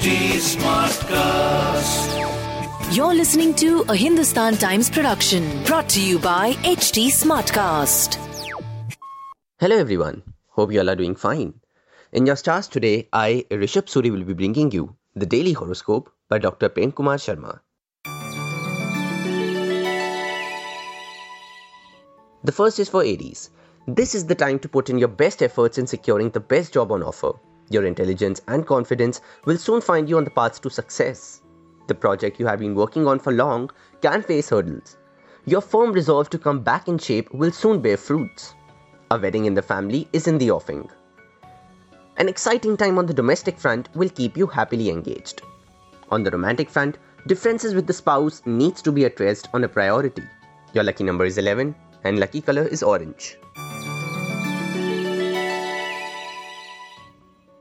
HT Smartcast. You're listening to a Hindustan Times production brought to you by HT Smartcast. Hello everyone. Hope you all are doing fine. In your stars today, I, Rishabh Suri, will be bringing you the daily horoscope by Dr. Prem Kumar Sharma. The first is for Aries. This is the time to put in your best efforts in securing the best job on offer. Your intelligence and confidence will soon find you on the path to success. The project you have been working on for long can face hurdles. Your firm resolve to come back in shape will soon bear fruits. A wedding in the family is in the offing. An exciting time on the domestic front will keep you happily engaged. On the romantic front, differences with the spouse needs to be addressed on a priority. Your lucky number is 11 and lucky color is orange.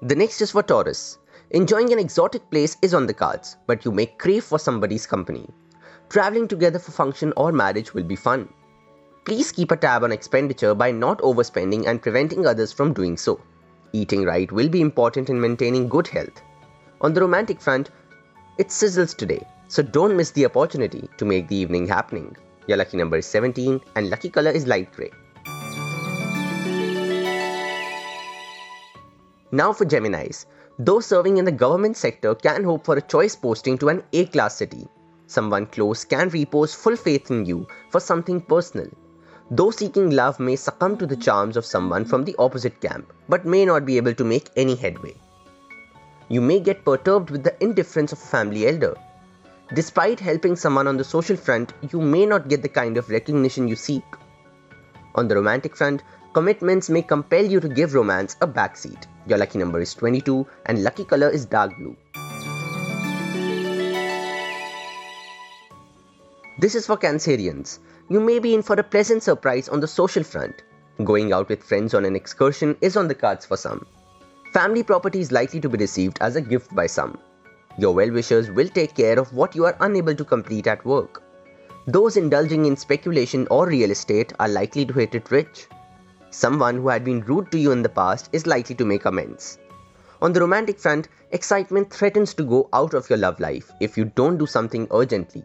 The next is for Taurus. Enjoying an exotic place is on the cards, but you may crave for somebody's company. Traveling together for function or marriage will be fun. Please keep a tab on expenditure by not overspending and preventing others from doing so. Eating right will be important in maintaining good health. On the romantic front, it sizzles today, so don't miss the opportunity to make the evening happening. Your lucky number is 17 and lucky color is light grey. Now for Geminis. Those serving in the government sector can hope for a choice posting to an A class city. Someone close can repose full faith in you for something personal. Those seeking love may succumb to the charms of someone from the opposite camp, but may not be able to make any headway. You may get perturbed with the indifference of a family elder. Despite helping someone on the social front, you may not get the kind of recognition you seek. On the romantic front, commitments may compel you to give romance a backseat. Your lucky number is 22 and lucky color is dark blue. This is for Cancerians. You may be in for a pleasant surprise on the social front. Going out with friends on an excursion is on the cards for some. Family property is likely to be received as a gift by some. Your well wishers will take care of what you are unable to complete at work. Those indulging in speculation or real estate are likely to hit it rich. Someone who had been rude to you in the past is likely to make amends. On the romantic front, excitement threatens to go out of your love life if you don't do something urgently.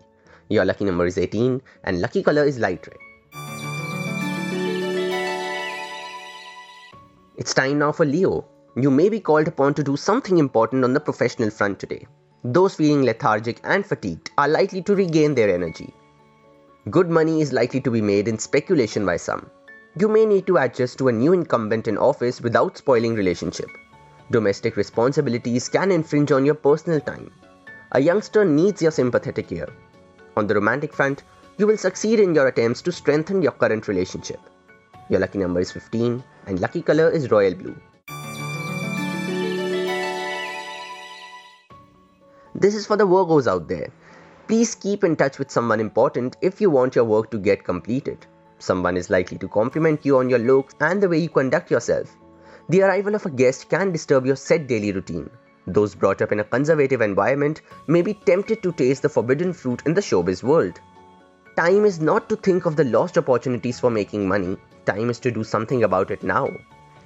Your lucky number is 18 and lucky color is light red. It's time now for Leo. You may be called upon to do something important on the professional front today. Those feeling lethargic and fatigued are likely to regain their energy. Good money is likely to be made in speculation by some. You may need to adjust to a new incumbent in office without spoiling relationship. Domestic responsibilities can infringe on your personal time. A youngster needs your sympathetic ear. On the romantic front, you will succeed in your attempts to strengthen your current relationship. Your lucky number is 15 and lucky color is royal blue. This is for the Virgos out there. Please keep in touch with someone important if you want your work to get completed. Someone is likely to compliment you on your looks and the way you conduct yourself. The arrival of a guest can disturb your set daily routine. Those brought up in a conservative environment may be tempted to taste the forbidden fruit in the showbiz world. Time is not to think of the lost opportunities for making money, time is to do something about it now.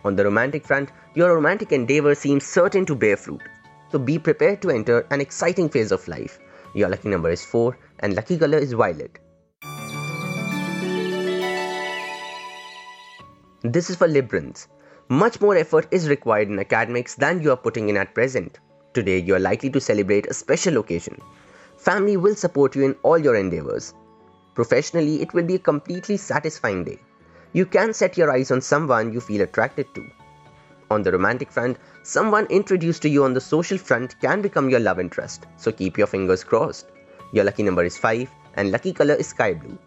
On the romantic front, your romantic endeavor seems certain to bear fruit. So be prepared to enter an exciting phase of life. Your lucky number is 4 and lucky color is violet. This is for Librans. Much more effort is required in academics than you are putting in at present. Today, you are likely to celebrate a special occasion. Family will support you in all your endeavors. Professionally, it will be a completely satisfying day. You can set your eyes on someone you feel attracted to. On the romantic front, someone introduced to you on the social front can become your love interest, so keep your fingers crossed. Your lucky number is 5 and lucky color is sky blue.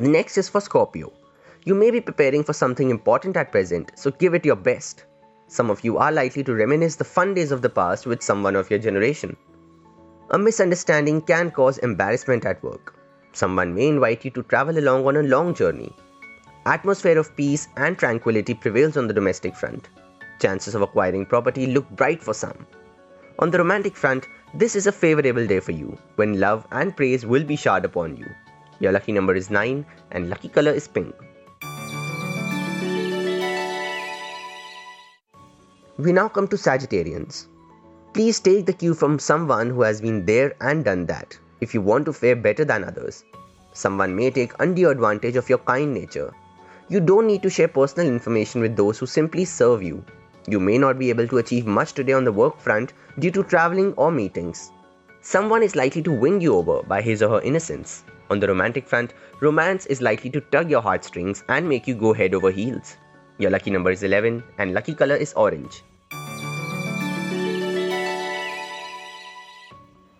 Next is for Scorpio. You may be preparing for something important at present, so give it your best. Some of you are likely to reminisce the fun days of the past with someone of your generation. A misunderstanding can cause embarrassment at work. Someone may invite you to travel along on a long journey. Atmosphere of peace and tranquility prevails on the domestic front. Chances of acquiring property look bright for some. On the romantic front, this is a favorable day for you when love and praise will be showered upon you. Your lucky number is 9 and lucky color is pink. We now come to Sagittarians. Please take the cue from someone who has been there and done that if you want to fare better than others. Someone may take undue advantage of your kind nature. You don't need to share personal information with those who simply serve you. You may not be able to achieve much today on the work front due to traveling or meetings. Someone is likely to win you over by his or her innocence. On the romantic front, romance is likely to tug your heartstrings and make you go head over heels. Your lucky number is 11 and lucky color is orange.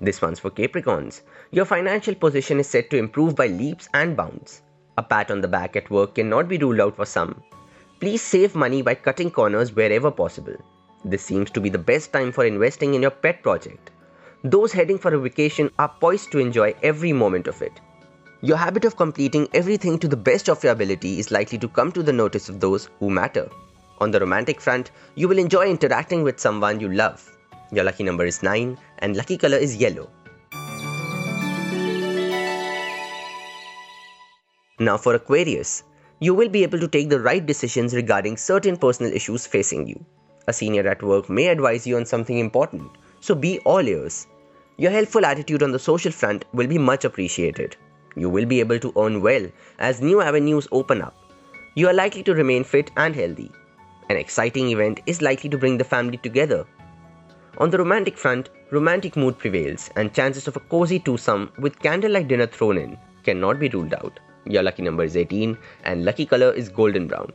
This one's for Capricorns. Your financial position is set to improve by leaps and bounds. A pat on the back at work cannot be ruled out for some. Please save money by cutting corners wherever possible. This seems to be the best time for investing in your pet project. Those heading for a vacation are poised to enjoy every moment of it. Your habit of completing everything to the best of your ability is likely to come to the notice of those who matter. On the romantic front, you will enjoy interacting with someone you love. Your lucky number is 9 and lucky color is yellow. Now for Aquarius, you will be able to take the right decisions regarding certain personal issues facing you. A senior at work may advise you on something important, so be all ears. Your helpful attitude on the social front will be much appreciated. You will be able to earn well as new avenues open up. You are likely to remain fit and healthy. An exciting event is likely to bring the family together on the romantic front, romantic mood prevails, and chances of a cozy twosome with candlelight dinner thrown in cannot be ruled out. Your lucky number is 18, and lucky color is golden brown.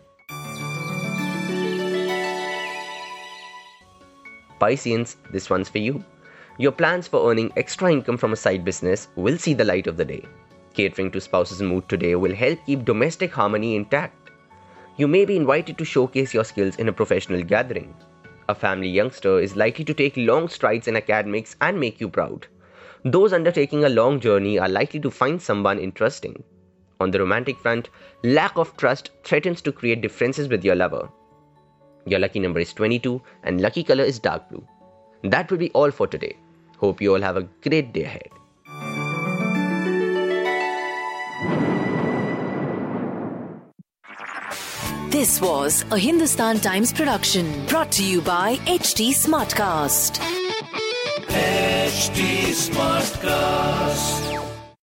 Pisceans, this one's for you. Your plans for earning extra income from a side business will see the light of the day. Catering to spouse's mood today will help keep domestic harmony intact. You may be invited to showcase your skills in a professional gathering. A family youngster is likely to take long strides in academics and make you proud. Those undertaking a long journey are likely to find someone interesting. On the romantic front, lack of trust threatens to create differences with your lover. Your lucky number is 22 and lucky color is dark blue. That will be all for today. Hope you all have a great day ahead. This was a Hindustan Times production brought to you by HT Smartcast. HT Smartcast.